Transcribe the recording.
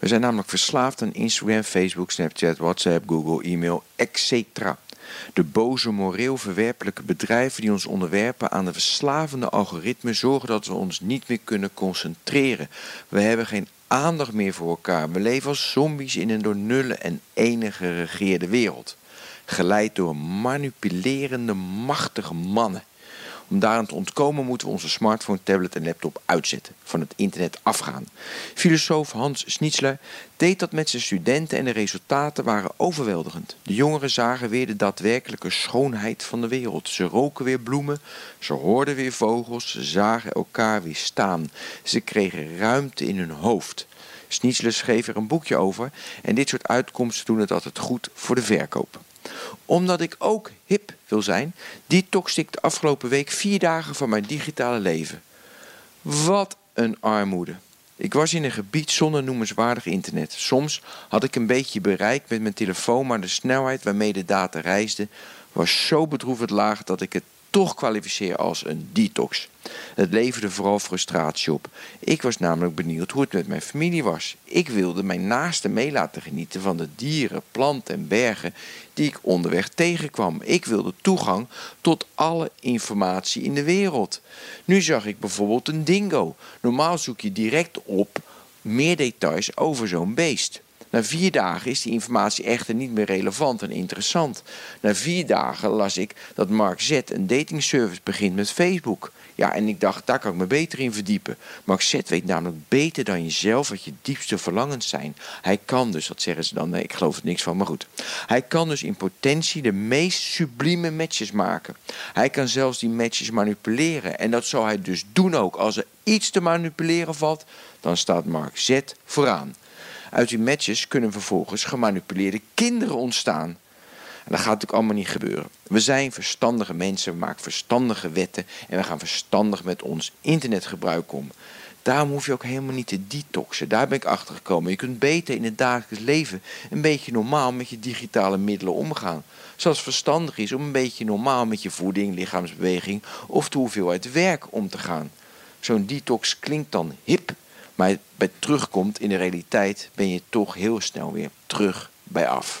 We zijn namelijk verslaafd aan Instagram, Facebook, Snapchat, WhatsApp, Google, e-mail, etc. De boze, moreel verwerpelijke bedrijven die ons onderwerpen aan de verslavende algoritmen zorgen dat we ons niet meer kunnen concentreren. We hebben geen aandacht meer voor elkaar. We leven als zombies in een door nullen en ene geregeerde wereld. Geleid door manipulerende, machtige mannen. Om daaraan te ontkomen moeten we onze smartphone, tablet en laptop uitzetten, van het internet afgaan. Filosoof Hans Schnitzler deed dat met zijn studenten en de resultaten waren overweldigend. De jongeren zagen weer de daadwerkelijke schoonheid van de wereld. Ze roken weer bloemen, ze hoorden weer vogels, ze zagen elkaar weer staan. Ze kregen ruimte in hun hoofd. Schnitzler schreef er een boekje over en dit soort uitkomsten doen het altijd goed voor de verkoop omdat ik ook hip wil zijn, detoxte ik de afgelopen week vier dagen van mijn digitale leven. Wat een armoede. Ik was in een gebied zonder noemenswaardig internet. Soms had ik een beetje bereik met mijn telefoon, maar de snelheid waarmee de data reisde was zo bedroevend laag dat ik het toch kwalificeer als een detox. Het leverde vooral frustratie op. Ik was namelijk benieuwd hoe het met mijn familie was. Ik wilde mijn naaste mee laten genieten van de dieren, planten en bergen die ik onderweg tegenkwam. Ik wilde toegang tot alle informatie in de wereld. Nu zag ik bijvoorbeeld een dingo. Normaal zoek je direct op meer details over zo'n beest. Na vier dagen is die informatie echter niet meer relevant en interessant. Na vier dagen las ik dat Mark Z een datingservice begint met Facebook. Ja, en ik dacht, daar kan ik me beter in verdiepen. Mark Z weet namelijk beter dan jezelf wat je diepste verlangens zijn. Hij kan dus, wat zeggen ze dan? Nee, ik geloof er niks van, maar goed. Hij kan dus in potentie de meest sublieme matches maken. Hij kan zelfs die matches manipuleren. En dat zal hij dus doen ook. Als er iets te manipuleren valt, dan staat Mark Z vooraan. Uit die matches kunnen vervolgens gemanipuleerde kinderen ontstaan. En dat gaat natuurlijk allemaal niet gebeuren. We zijn verstandige mensen, we maken verstandige wetten en we gaan verstandig met ons internetgebruik om. Daarom hoef je ook helemaal niet te detoxen. Daar ben ik achter gekomen. Je kunt beter in het dagelijks leven een beetje normaal met je digitale middelen omgaan. Zoals verstandig is om een beetje normaal met je voeding, lichaamsbeweging of de hoeveelheid werk om te gaan. Zo'n detox klinkt dan hip, maar bij terugkomt in de realiteit ben je toch heel snel weer terug bij af.